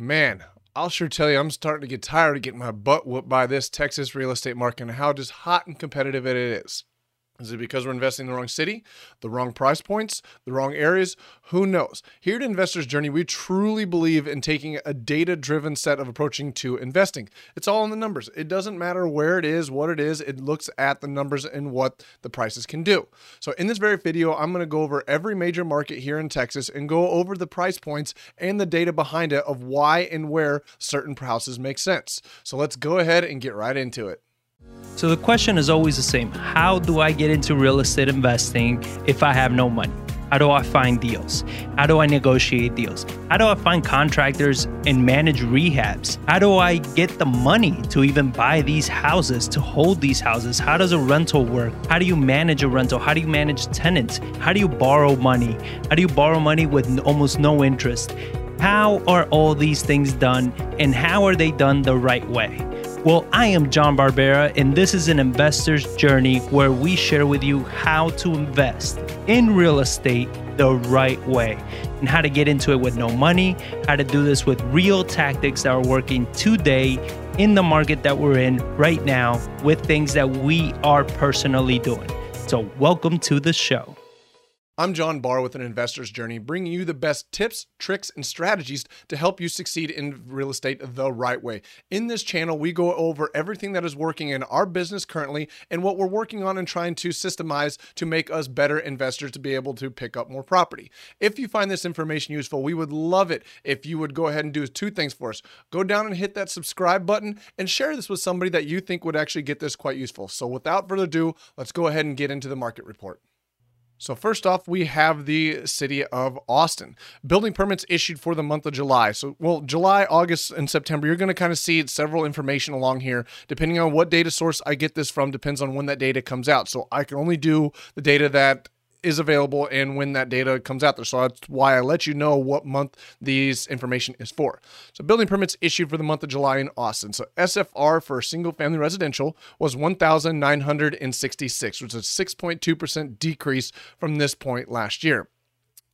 Man, I'll sure tell you, I'm starting to get tired of getting my butt whooped by this Texas real estate market and how just hot and competitive it is. Is it because we're investing in the wrong city, the wrong price points, the wrong areas? Who knows? Here at Investor's Journey, we truly believe in taking a data driven set of approaching to investing. It's all in the numbers. It doesn't matter where it is, what it is, it looks at the numbers and what the prices can do. So, in this very video, I'm going to go over every major market here in Texas and go over the price points and the data behind it of why and where certain houses make sense. So, let's go ahead and get right into it. So the question is always the same How do I get into real estate investing if I have no money? How do I find deals? How do I negotiate deals? How do I find contractors and manage rehabs? How do I get the money to even buy these houses, to hold these houses? How does a rental work? How do you manage a rental? How do you manage tenants? How do you borrow money? How do you borrow money with almost no interest? How are all these things done and how are they done the right way? Well, I am John Barbera, and this is an investor's journey where we share with you how to invest in real estate the right way and how to get into it with no money, how to do this with real tactics that are working today in the market that we're in right now with things that we are personally doing. So, welcome to the show. I'm John Barr with an investor's journey, bringing you the best tips, tricks, and strategies to help you succeed in real estate the right way. In this channel, we go over everything that is working in our business currently and what we're working on and trying to systemize to make us better investors to be able to pick up more property. If you find this information useful, we would love it if you would go ahead and do two things for us. Go down and hit that subscribe button and share this with somebody that you think would actually get this quite useful. So, without further ado, let's go ahead and get into the market report. So, first off, we have the city of Austin. Building permits issued for the month of July. So, well, July, August, and September, you're going to kind of see several information along here. Depending on what data source I get this from, depends on when that data comes out. So, I can only do the data that is available and when that data comes out there. So that's why I let you know what month these information is for. So building permits issued for the month of July in Austin. So SFR for single family residential was 1,966, which is a 6.2% decrease from this point last year.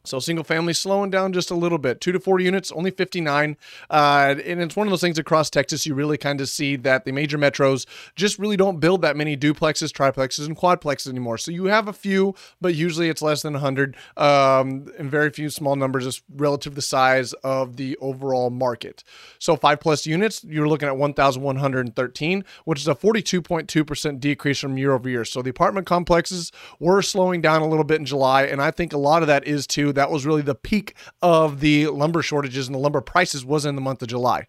So single family slowing down just a little bit, two to four units, only 59. Uh, and it's one of those things across Texas, you really kind of see that the major metros just really don't build that many duplexes, triplexes, and quadplexes anymore. So you have a few, but usually it's less than 100 um, and very few small numbers is relative to the size of the overall market. So five plus units, you're looking at 1,113, which is a 42.2% decrease from year over year. So the apartment complexes were slowing down a little bit in July. And I think a lot of that is to that was really the peak of the lumber shortages and the lumber prices was in the month of July.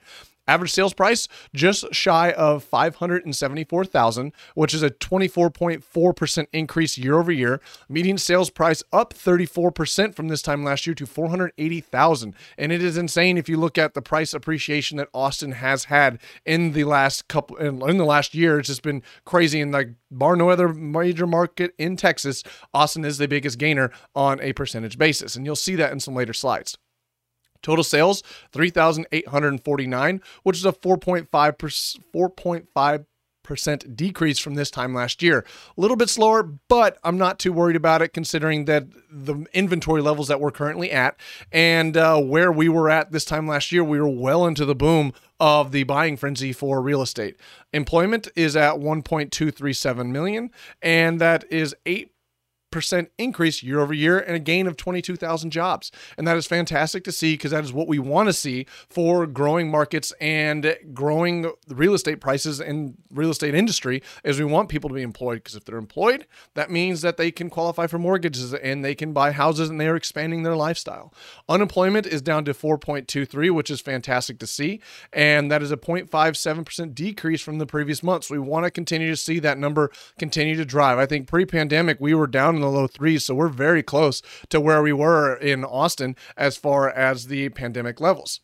Average sales price just shy of 574,000, which is a 24.4% increase year over year. Median sales price up 34% from this time last year to 480,000. And it is insane if you look at the price appreciation that Austin has had in the last couple in, in the last year. It's just been crazy and like bar no other major market in Texas, Austin is the biggest gainer on a percentage basis. And you'll see that in some later slides. Total sales 3,849, which is a 4.5 4.5 percent decrease from this time last year. A little bit slower, but I'm not too worried about it considering that the inventory levels that we're currently at and uh, where we were at this time last year, we were well into the boom of the buying frenzy for real estate. Employment is at 1.237 million, and that is 8 percent increase year over year and a gain of 22,000 jobs. And that is fantastic to see because that is what we want to see for growing markets and growing real estate prices and real estate industry is we want people to be employed because if they're employed, that means that they can qualify for mortgages and they can buy houses and they're expanding their lifestyle. Unemployment is down to 4.23, which is fantastic to see. And that is a 0.57% decrease from the previous months. So we want to continue to see that number continue to drive. I think pre pandemic, we were down in the low threes. So we're very close to where we were in Austin as far as the pandemic levels.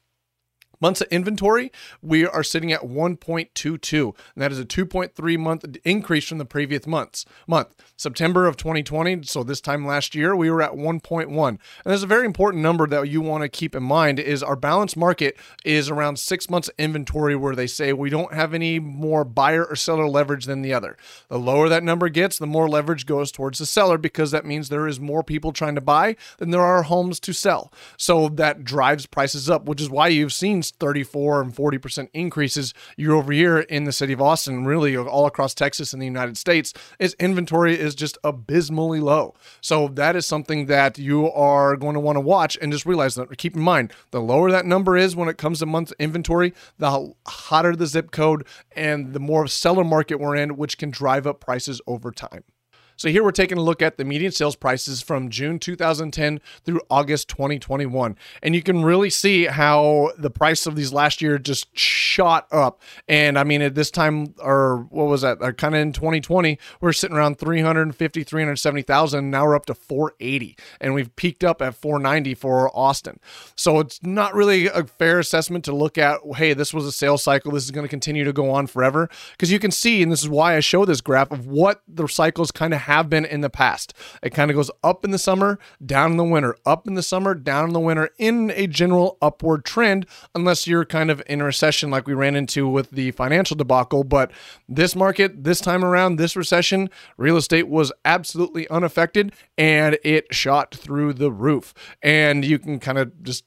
Months of inventory, we are sitting at 1.22, and that is a 2.3 month increase from the previous months. Month September of 2020, so this time last year, we were at 1.1. And there's a very important number that you want to keep in mind is our balance market is around six months inventory, where they say we don't have any more buyer or seller leverage than the other. The lower that number gets, the more leverage goes towards the seller because that means there is more people trying to buy than there are homes to sell. So that drives prices up, which is why you've seen almost 34 and 40% increases year over year in the city of Austin, really all across Texas and the United States, is inventory is just abysmally low. So that is something that you are going to want to watch and just realize that. Keep in mind, the lower that number is when it comes to month inventory, the hotter the zip code and the more seller market we're in, which can drive up prices over time. So here we're taking a look at the median sales prices from June 2010 through August 2021. And you can really see how the price of these last year just shot up. And I mean, at this time, or what was that? Uh, kind of in 2020, we're sitting around 350, 370,000. Now we're up to 480. And we've peaked up at 490 for Austin. So it's not really a fair assessment to look at, hey, this was a sales cycle. This is going to continue to go on forever. Because you can see, and this is why I show this graph of what the cycles kind of have been in the past. It kind of goes up in the summer, down in the winter, up in the summer, down in the winter, in a general upward trend, unless you're kind of in a recession like we ran into with the financial debacle. But this market, this time around, this recession, real estate was absolutely unaffected and it shot through the roof. And you can kind of just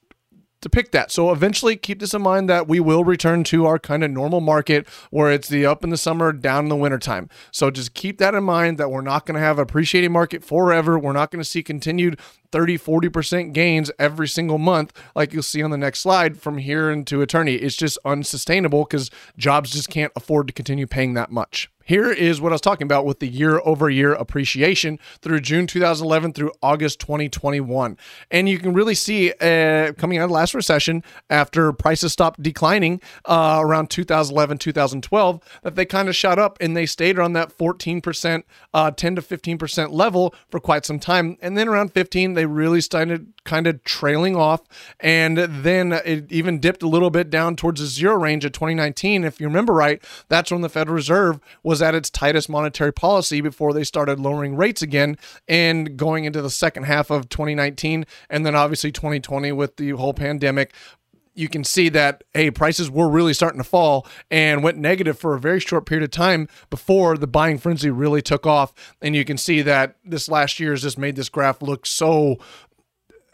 to pick that. So eventually keep this in mind that we will return to our kind of normal market where it's the up in the summer, down in the wintertime. So just keep that in mind that we're not going to have a appreciating market forever. We're not going to see continued 30, 40% gains every single month, like you'll see on the next slide from here into eternity. It's just unsustainable because jobs just can't afford to continue paying that much. Here is what I was talking about with the year over year appreciation through June 2011 through August 2021. And you can really see uh, coming out of the last recession, after prices stopped declining uh, around 2011, 2012, that they kind of shot up and they stayed around that 14%, uh, 10 to 15% level for quite some time. And then around 15, they really started kind of trailing off. And then it even dipped a little bit down towards the zero range of 2019. If you remember right, that's when the Federal Reserve was was at its tightest monetary policy before they started lowering rates again and going into the second half of 2019 and then obviously 2020 with the whole pandemic. You can see that hey prices were really starting to fall and went negative for a very short period of time before the buying frenzy really took off. And you can see that this last year has just made this graph look so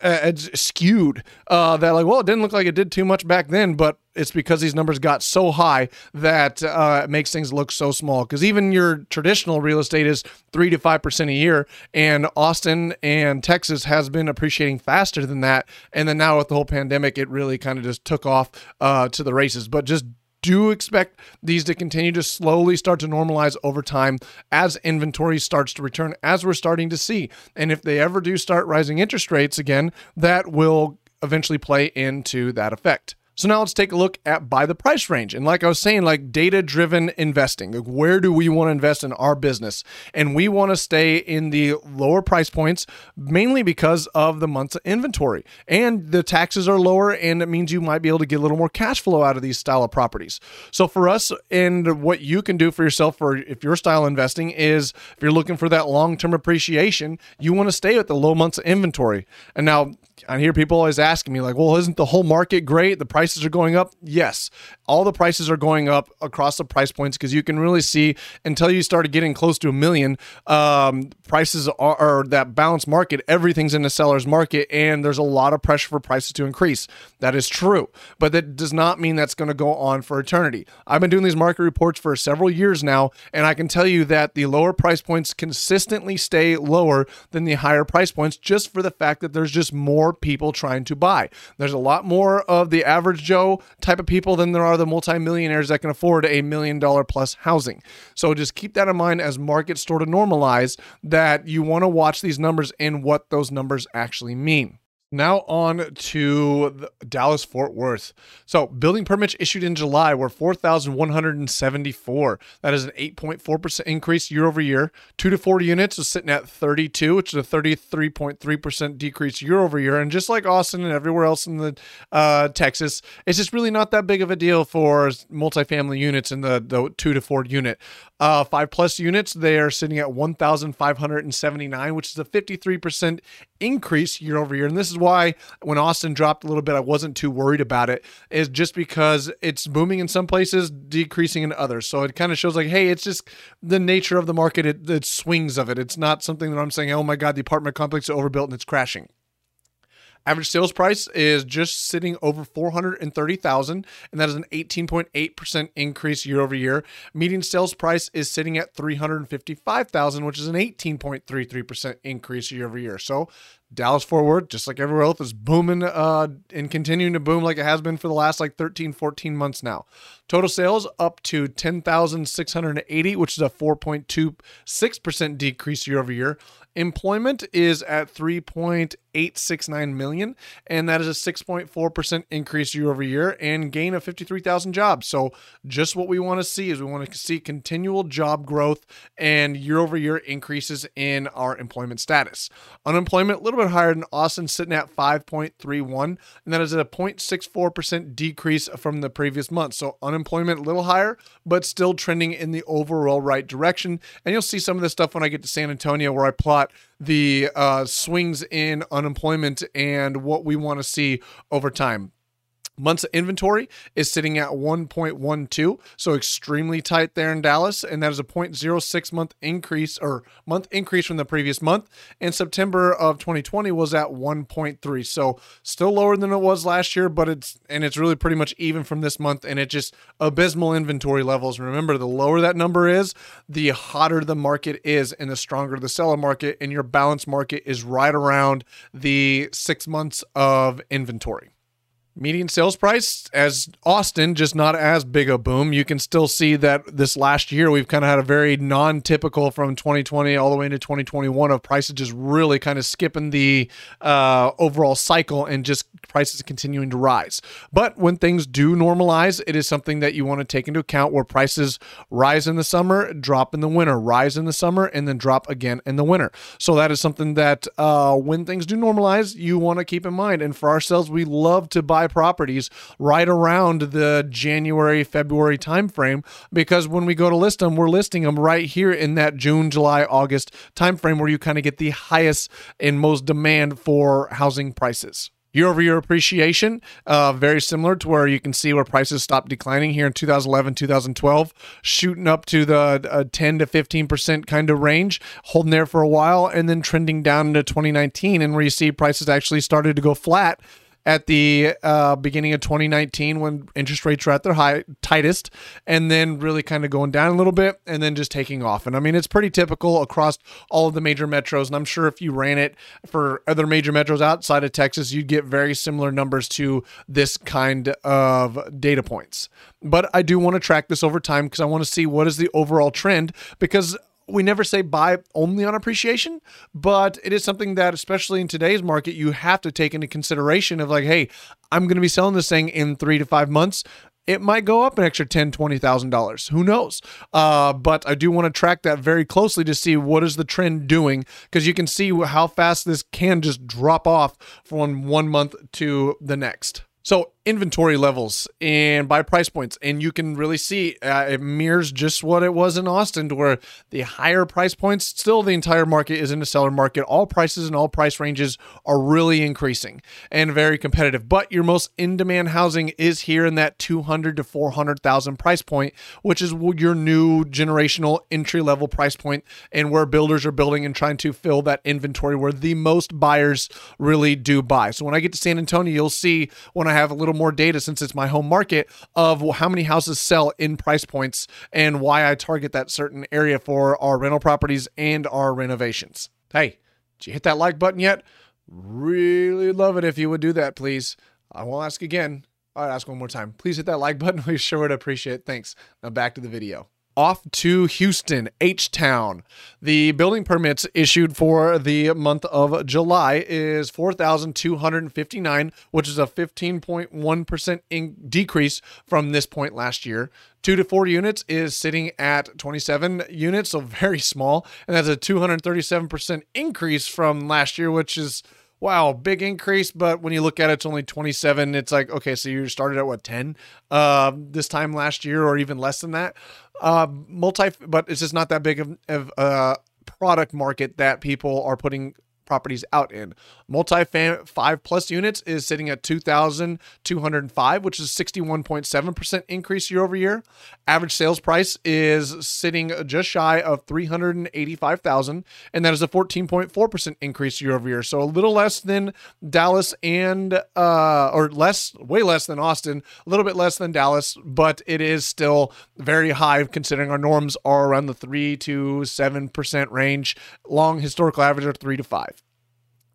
uh, skewed uh, that like well it didn't look like it did too much back then but it's because these numbers got so high that uh, it makes things look so small. Because even your traditional real estate is 3 to 5% a year and austin and texas has been appreciating faster than that. And then now with the whole pandemic it really kind of just took off uh, to the races. But just do expect these to continue to slowly start to normalize over time as inventory starts to return, as we're starting to see. And if they ever do start rising interest rates again, that will eventually play into that effect. So now let's take a look at by the price range. And like I was saying, like data driven investing, like where do we want to invest in our business? And we want to stay in the lower price points mainly because of the months of inventory. And the taxes are lower, and it means you might be able to get a little more cash flow out of these style of properties. So for us, and what you can do for yourself for if your style investing is if you're looking for that long term appreciation, you want to stay at the low months of inventory. And now I hear people always asking me, like, well, isn't the whole market great? The prices are going up. Yes, all the prices are going up across the price points because you can really see until you started getting close to a million, um, prices are, are that balanced market. Everything's in the seller's market, and there's a lot of pressure for prices to increase. That is true, but that does not mean that's going to go on for eternity. I've been doing these market reports for several years now, and I can tell you that the lower price points consistently stay lower than the higher price points just for the fact that there's just more more people trying to buy. There's a lot more of the average Joe type of people than there are the multimillionaires that can afford a million dollar plus housing. So just keep that in mind as markets sort of normalize that you want to watch these numbers and what those numbers actually mean. Now on to Dallas Fort Worth. So, building permits issued in July were 4,174. That is an 8.4% increase year over year. 2 to 4 units was sitting at 32, which is a 33.3% decrease year over year. And just like Austin and everywhere else in the uh, Texas, it's just really not that big of a deal for multifamily units in the, the 2 to 4 unit. Uh, 5 plus units, they are sitting at 1,579, which is a 53% increase year over year. And this is why when Austin dropped a little bit, I wasn't too worried about it, is just because it's booming in some places, decreasing in others. So it kind of shows like, hey, it's just the nature of the market, it, it swings of it. It's not something that I'm saying, oh my God, the apartment complex is overbuilt and it's crashing. Average sales price is just sitting over 430,000 and that is an 18.8% increase year over year. Median sales price is sitting at 355,000 which is an 18.33% increase year over year. So Dallas Fort Worth, just like everywhere else, is booming uh, and continuing to boom like it has been for the last like 13, 14 months now. Total sales up to 10,680, which is a 4.26% decrease year over year. Employment is at 3.869 million, and that is a 6.4% increase year over year and gain of 53,000 jobs. So, just what we want to see is we want to see continual job growth and year over year increases in our employment status. Unemployment, a little bit higher than Austin, sitting at 5.31, and that is a 0.64% decrease from the previous month. So, unemployment a little higher, but still trending in the overall right direction. And you'll see some of this stuff when I get to San Antonio, where I plot the uh, swings in unemployment and what we want to see over time. Months of inventory is sitting at 1.12, so extremely tight there in Dallas, and that is a 0.06 month increase or month increase from the previous month. And September of 2020 was at 1.3, so still lower than it was last year, but it's and it's really pretty much even from this month, and it just abysmal inventory levels. Remember, the lower that number is, the hotter the market is, and the stronger the seller market, and your balance market is right around the six months of inventory median sales price as Austin, just not as big a boom. You can still see that this last year we've kind of had a very non-typical from 2020 all the way into 2021 of prices just really kind of skipping the uh, overall cycle and just prices continuing to rise. But when things do normalize, it is something that you want to take into account where prices rise in the summer, drop in the winter, rise in the summer, and then drop again in the winter. So that is something that uh, when things do normalize, you want to keep in mind. And for ourselves, we love to buy properties right around the January, February timeframe because when we go to list them, we're listing them right here in that June, July, August timeframe where you kind of get the highest and most demand for housing prices. Year over year appreciation, uh, very similar to where you can see where prices stopped declining here in 2011, 2012, shooting up to the uh, 10 to 15% kind of range, holding there for a while, and then trending down into 2019, and where you see prices actually started to go flat at the uh, beginning of 2019 when interest rates were at their high tightest, and then really kind of going down a little bit, and then just taking off. And I mean, it's pretty typical across all of the major metros. And I'm sure if you ran it for other major metros outside of Texas, you'd get very similar numbers to this kind of data points. But I do want to track this over time because I want to see what is the overall trend because we never say buy only on appreciation, but it is something that, especially in today's market, you have to take into consideration of like, hey, I'm going to be selling this thing in three to five months. It might go up an extra ten, twenty thousand dollars. Who knows? Uh, but I do want to track that very closely to see what is the trend doing because you can see how fast this can just drop off from one month to the next. So inventory levels and by price points. And you can really see uh, it mirrors just what it was in austin to where the higher price points still the entire market is in a seller market. All prices and all price ranges are really increasing and very competitive. But your most in-demand housing is here in that 200 to 400000 price point which is your new generational entry level price point and where builders are building and trying to fill that inventory where the most buyers really do buy. So when i get to san antonio you'll see when i have a little little more data since it's my home market of how many houses sell in price points and why I target that certain area for our rental properties and our renovations. Hey, did you hit that like button yet? Really love it if you would do that, please. I will ask again. I'll ask one more time. Please hit that like button. We sure would appreciate it. Thanks. Now back to the video off to Houston, H Town. The building permits issued for the month of July is 4,259, which is a 15.1% in- decrease from this point last year. Two to four units is sitting at 27 units, so very small. And that's a 237% increase from last year, which is wow, big increase. But when you look at it, it's only 27. It's like, okay, so you started at what, 10 uh, this time last year or even less than that. Uh, multi, but it's just not that big of, a uh, product market that people are putting properties out in. Multi five plus units is sitting at 2,205, which is 61.7% increase year over year. Average sales price is sitting just shy of 385,000, and that is a 14.4% increase year over year. So a little less than Dallas and, uh, or less, way less than Austin, a little bit less than Dallas, but it is still very high considering our norms are around the 3 to 7% range. Long historical average are 3 to 5.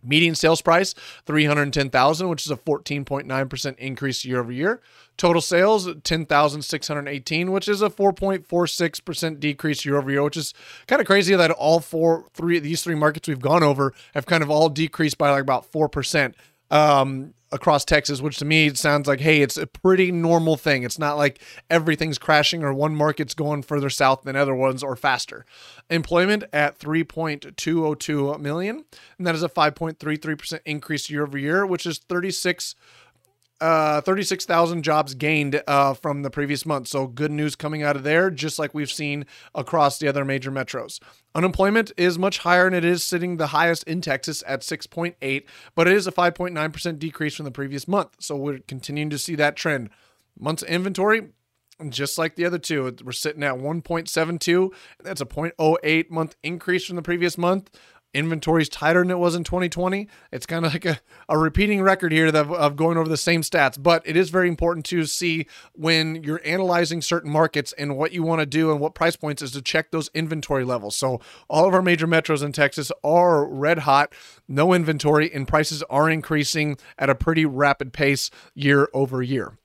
Median sales price 310,000, which is a 14.9% increase year over year. Total sales 10,618, which is a 4.46% decrease year over year, which is kind of crazy that all four three these three markets we've gone over have kind of all decreased by like about 4%. Um, across Texas, which to me sounds like, hey, it's a pretty normal thing. It's not like everything's crashing or one market's going further south than other ones or faster. Employment at 3.202 million, and that is a 5.33% increase year over year, which is 36 uh, 36,000 jobs gained uh, from the previous month. So good news coming out of there, just like we've seen across the other major metros. Unemployment is much higher and it is sitting the highest in Texas at 6.8, but it is a 5.9% decrease from the previous month. So we're continuing to see that trend. Months of inventory, just like the other two, we're sitting at 1.72. That's a 0.08 month increase from the previous month inventory's tighter than it was in 2020. It's kind of like a, a repeating record here of, of going over the same stats, but it is very important to see when you're analyzing certain markets and what you want to do and what price points is to check those inventory levels. So all of our major metros in Texas are red hot, no inventory, and prices are increasing at a pretty rapid pace year over year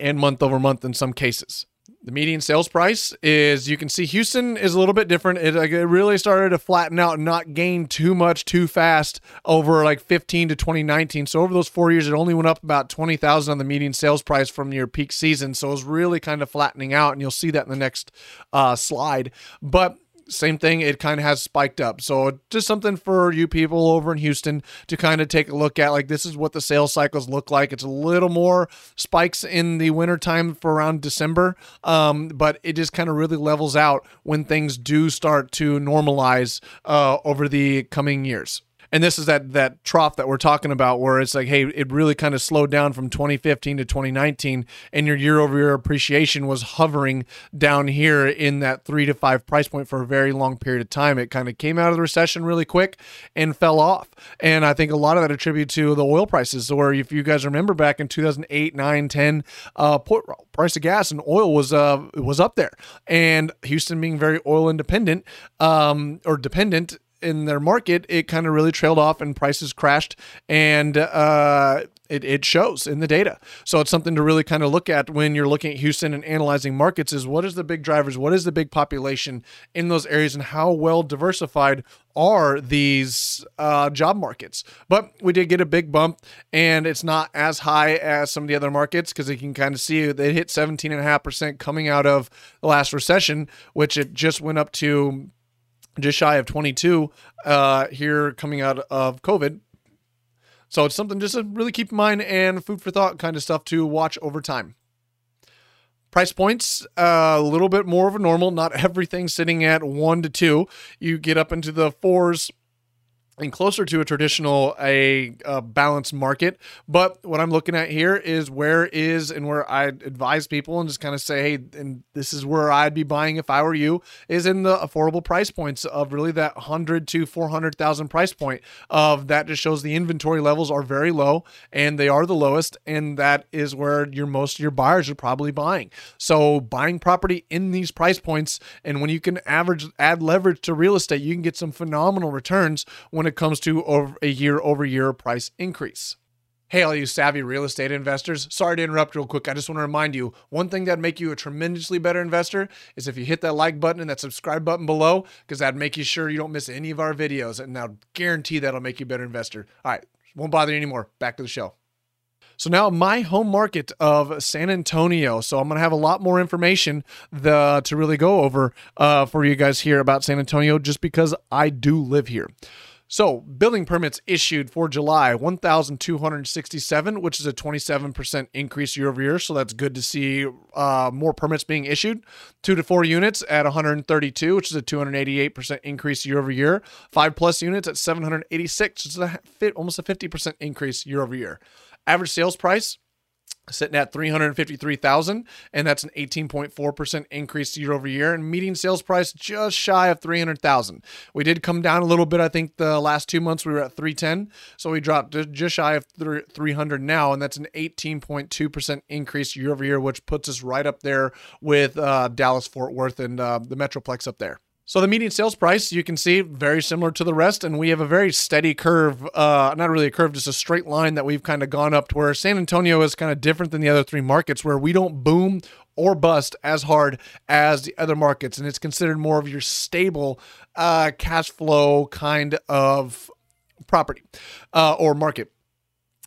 and month over month in some cases. The median sales price is you can see Houston is a little bit different. It, it really started to flatten out and not gain too much too fast over like 15 to 2019. So over those four years, it only went up about 20,000 on the median sales price from your peak season. So it was really kind of flattening out, and you'll see that in the next uh, slide. But same thing, it kind of has spiked up. So just something for you people over in Houston to kind of take a look at. Like this is what the sales cycles look like. It's a little more spikes in the wintertime for around December, um, but it just kind of really levels out when things do start to normalize uh, over the coming years and this is that that trough that we're talking about where it's like hey it really kind of slowed down from 2015 to 2019 and your year over year appreciation was hovering down here in that 3 to 5 price point for a very long period of time. It kind of came out of the recession really quick and fell off. And i think a lot of that attributed to the oil prices where if you guys remember back in 2008 9 10 uh price of gas and oil was uh was up there. And houston being very oil independent um or dependent in their market, it kind of really trailed off and prices crashed, and uh, it, it shows in the data. So it's something to really kind of look at when you're looking at Houston and analyzing markets is what is the big drivers, what is the big population in those areas, and how well diversified are these uh, job markets. But we did get a big bump, and it's not as high as some of the other markets because you can kind of see they hit 17.5% coming out of the last recession, which it just went up to just shy of 22 uh, here coming out of COVID. So it's something just to really keep in mind and food for thought kind of stuff to watch over time. Price points uh, a little bit more of a normal. Not everything sitting at one to two. You get up into the fours and closer to a traditional a, a, balanced market. But what i'm looking at here is where is and where i advise people and just kind of say hey and this is where i'd be buying if i were you is in the affordable price points of really that 100 to 400000 price point of that just shows the inventory levels are very low and they are the lowest and that is where your most of your buyers are probably buying. So buying property in these price points and when you can average add leverage to real estate you can get some phenomenal returns when when it comes to over a year over year price increase. Hey, all you savvy real estate investors. Sorry to interrupt real quick. I just want to remind you one thing that'd make you a tremendously better investor is if you hit that like button and that subscribe button below, because that'd make you sure you don't miss any of our videos. And I'll guarantee that'll make you a better investor. All right, won't bother you anymore. Back to the show. So now my home market of San Antonio. So I'm going to have a lot more information the, to really go over uh, for you guys here about San Antonio just because I do live here. So, building permits issued for July 1,267, which is a 27% increase year over year. So, that's good to see uh, more permits being issued. Two to four units at 132, which is a 288% increase year over year. Five plus units at 786, which is a almost a 50% increase year over year. Average sales price sitting at 353,000 and that's an 18.4% increase year over year and median sales price just shy of 300,000. We did come down a little bit I think the last 2 months we were at 310 so we dropped just shy of 300 now and that's an 18.2% increase year over year which puts us right up there with uh, Dallas Fort Worth and uh, the Metroplex up there. So the median sales price, you can see, very similar to the rest, and we have a very steady curve. Uh, not really a curve, just a straight line that we've kind of gone up to. Where San Antonio is kind of different than the other three markets, where we don't boom or bust as hard as the other markets, and it's considered more of your stable uh, cash flow kind of property uh, or market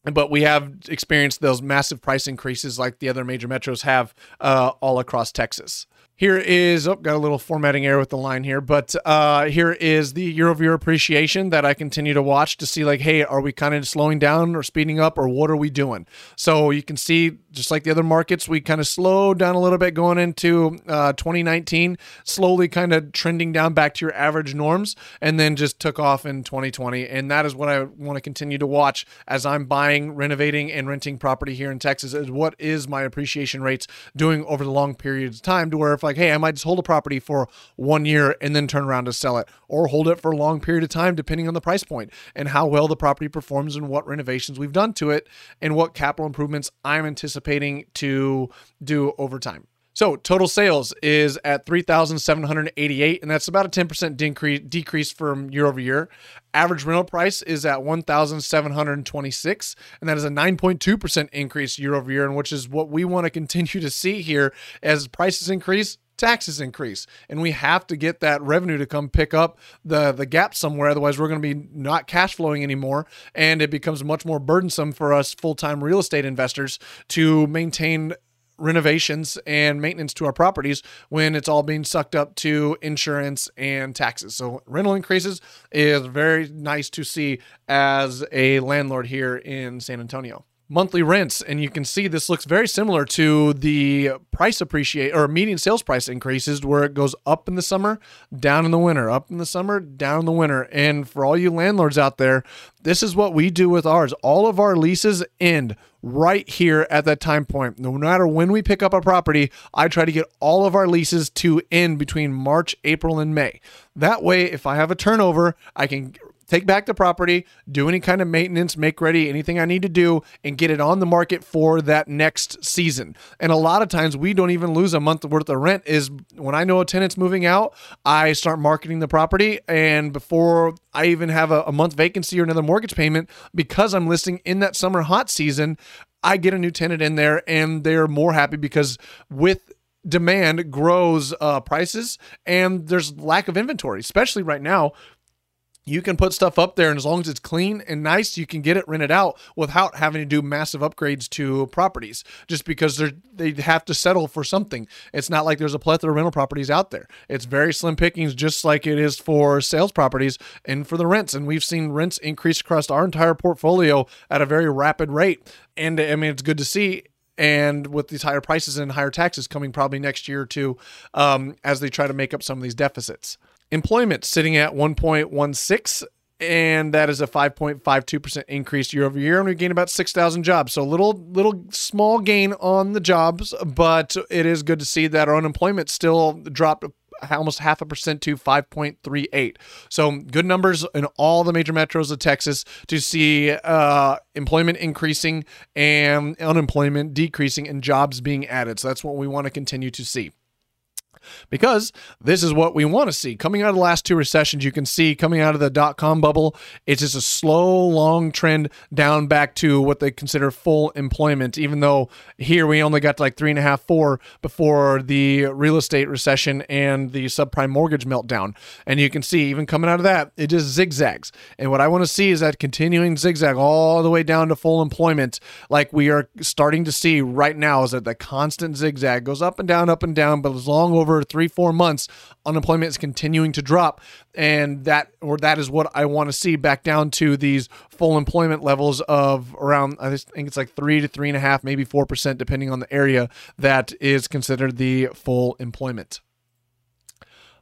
but we have experienced those massive price increases like the other major metros have uh, all across Texas. Here is, oh, got a little formatting error with the line here, but uh, here is the year over year appreciation that I continue to watch to see, like, hey, are we kind of slowing down or speeding up or what are we doing? So you can see, just like the other markets, we kind of slowed down a little bit going into uh, 2019, slowly kind of trending down back to your average norms, and then just took off in 2020. And that is what I want to continue to watch as I'm buying, renovating, and renting property here in Texas is what is my appreciation rates doing over the long periods of time to where if I like, hey, I might just hold a property for one year and then turn around to sell it, or hold it for a long period of time, depending on the price point and how well the property performs and what renovations we've done to it and what capital improvements I'm anticipating to do over time. So total sales is at 3,788, and that's about a 10% decrease, decrease from year over year. Average rental price is at 1,726, and that is a 9.2% increase year over year, and which is what we want to continue to see here as prices increase taxes increase and we have to get that revenue to come pick up the the gap somewhere otherwise we're going to be not cash flowing anymore and it becomes much more burdensome for us full-time real estate investors to maintain renovations and maintenance to our properties when it's all being sucked up to insurance and taxes. So rental increases is very nice to see as a landlord here in San Antonio monthly rents and you can see this looks very similar to the price appreciate or median sales price increases where it goes up in the summer down in the winter up in the summer down in the winter. And for all you landlords out there this is what we do with ours. All of our leases end right here at that time point. No matter when we pick up a property i try to get all of our leases to end between march april and may. That way if i have a turnover i can take back the property, do any kind of maintenance, make ready anything I need to do, and get it on the market for that next season. And a lot of times we don't even lose a month worth of rent. Is when I know a tenant's moving out, I start marketing the property, and before I even have a, a month vacancy or another mortgage payment, because I'm listing in that summer hot season, I get a new tenant in there, and they're more happy because with demand grows uh, prices and there's lack of inventory especially right now you can put stuff up there and as long as it's clean and nice you can get it rented out without having to do massive upgrades to properties just because they're they have to settle for something. It's not like there's a plethora of rental properties out there. It's very slim pickings just like it is for sales properties and for the rents. And we've seen rents increase across our entire portfolio at a very rapid rate. And i mean it's good to see. And with these higher prices and higher taxes coming probably next year or two um, as they try to make up some of these deficits Employment sitting at 1.16 and that is a 5.52% increase year over year and we gained about 6000 jobs. So a little little small gain on the jobs but it is good to see that our unemployment still dropped almost half a percent to 5.38 so good numbers in all the major metros of texas to see uh, employment increasing and unemployment decreasing and jobs being added. So that's what we want to continue to see because this is what we want to see. Coming out of the last two recessions, you can see coming out of the dot com bubble, it's just a slow, long trend down back to what they consider full employment, even though here we only got like three and a half, four before the real estate recession and the subprime mortgage meltdown. And you can see, even coming out of that, it just zigzags. And what I want to see is that continuing zigzag all the way down to full employment, like we are starting to see right now, is that the constant zigzag goes up and down, up and down, but as long over over three, four months, unemployment is continuing to drop. And that, or that is what I want to see back down to these full employment levels of around, I think it's like three to three and a half, maybe 4%, depending on the area that is considered the full employment.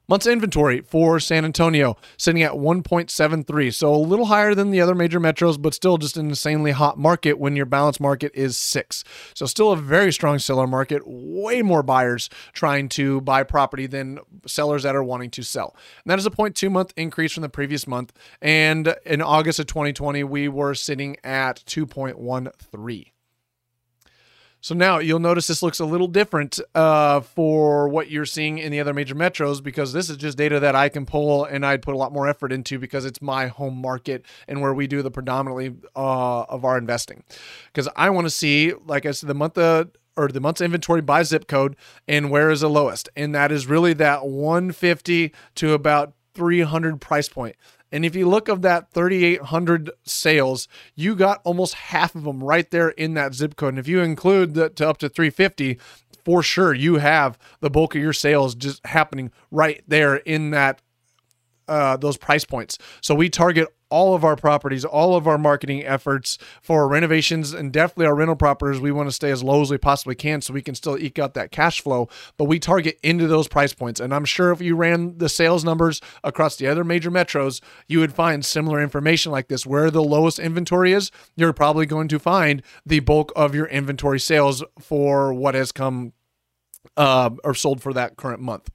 Months inventory for San Antonio sitting at 1.73, so a little higher than the other major metros, but still just an insanely hot market when your balance market is six. So still a very strong seller market, way more buyers trying to buy property than sellers that are wanting to sell. And that is a 0.2 month increase from the previous month. And in August of 2020, we were sitting at 2.13. So now you'll notice this looks a little different uh, for what you're seeing in the other major metros because this is just data that I can pull and I'd put a lot more effort into because it's my home market and where we do the predominantly uh, of our investing. Because I want to see, like I said, the month of or the month's inventory by zip code and where is the lowest. And that is really that 150 to about 300 price point. And if you look of that 3,800 sales, you got almost half of them right there in that zip code. And if you include the to up to 350, for sure you have the bulk of your sales just happening right there in that uh, those price points. So we target all of our properties, all of our marketing efforts for renovations and definitely our rental properties. We want to stay as low as we possibly can so we can still eke out that cash flow, but we target into those price points. And I'm sure if you ran the sales numbers across the other major metros, you would find similar information like this. Where the lowest inventory is, you're probably going to find the bulk of your inventory sales for what has come uh, or sold for that current month.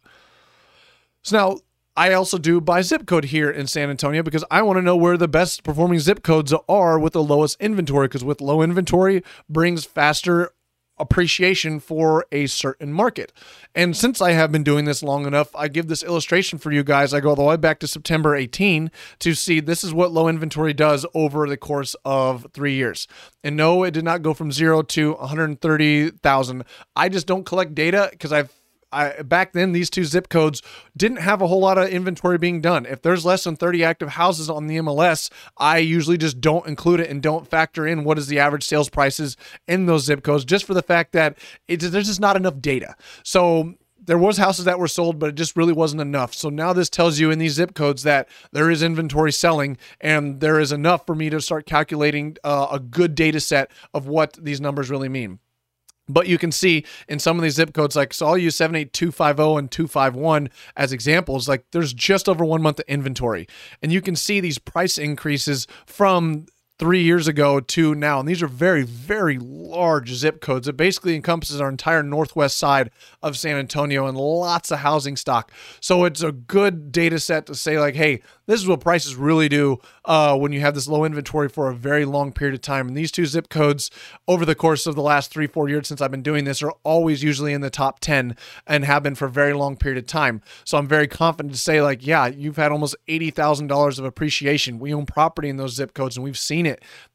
So now I also do by zip code here in San Antonio because I want to know where the best performing zip codes are with the lowest inventory because with low inventory brings faster appreciation for a certain market. And since I have been doing this long enough, I give this illustration for you guys. I go all the way back to September 18 to see this is what low inventory does over the course of three years. And no, it did not go from zero to 130,000. I just don't collect data because I've I, back then these two zip codes didn't have a whole lot of inventory being done. If there's less than 30 active houses on the MLS, I usually just don't include it and don't factor in what is the average sales prices in those zip codes just for the fact that it, there's just not enough data. So there was houses that were sold but it just really wasn't enough so now this tells you in these zip codes that there is inventory selling and there is enough for me to start calculating uh, a good data set of what these numbers really mean but you can see in some of these zip codes, like so I'll use 78250 and 251 as examples, like there's just over one month of inventory. And you can see these price increases from three years ago to now. And these are very, very large zip codes. It basically encompasses our entire northwest side of San Antonio and lots of housing stock. So it's a good data set to say, like, hey, this is what prices really do uh, when you have this low inventory for a very long period of time. And these two zip codes, over the course of the last three, four years since I've been doing this, are always usually in the top 10 and have been for a very long period of time. So I'm very confident to say, like, yeah, you've had almost $80,000 of appreciation. We own property in those zip codes and we've seen it.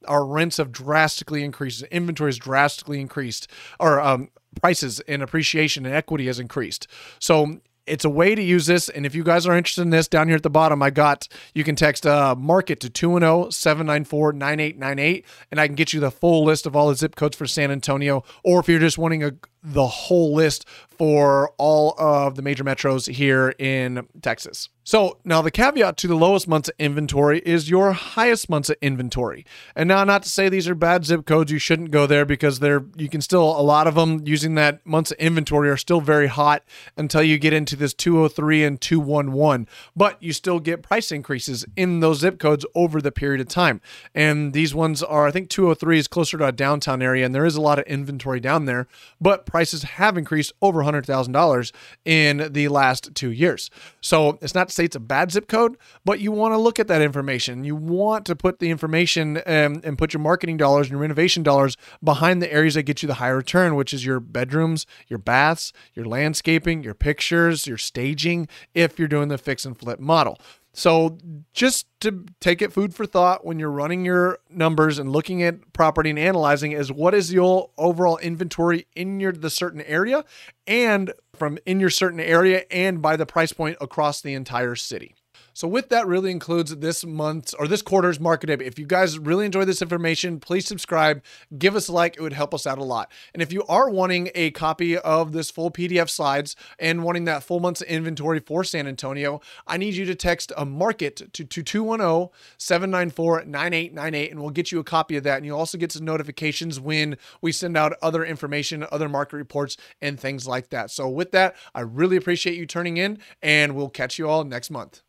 Our rents have drastically increased, inventory has drastically increased, or um, prices and appreciation and equity has increased. So it's a way to use this. And if you guys are interested in this, down here at the bottom, I got you can text uh, market to 210 794 9898, and I can get you the full list of all the zip codes for San Antonio. Or if you're just wanting a the whole list for all of the major metros here in Texas. So now the caveat to the lowest months of inventory is your highest months of inventory. And now not to say these are bad zip codes, you shouldn't go there because they're you can still a lot of them using that months of inventory are still very hot until you get into this 203 and 211. But you still get price increases in those zip codes over the period of time. And these ones are I think 203 is closer to a downtown area and there is a lot of inventory down there, but prices have increased over $100,000 in the last two years. So it's not to say it's a bad zip code, but you want to look at that information. You want to put the information um, and put your marketing dollars and your renovation dollars behind the areas that get you the high return, which is your bedrooms, your baths, your landscaping, your pictures, your staging, if you're doing the fix and flip model. So just to take it food for thought when you're running your numbers and looking at property and analyzing is what is your overall inventory in your the certain area and from in your certain area and by the price point across the entire city. So with that really includes this month's or this quarter's market dip. If you guys really enjoy this information, please subscribe, give us a like, it would help us out a lot. And if you are wanting a copy of this full PDF slides and wanting that full month's inventory for San Antonio, I need you to text a market to 2210-794-9898 and we'll get you a copy of that and you'll also get some notifications when we send out other information, other market reports and things like that. So with that, I really appreciate you turning in and we'll catch you all next month.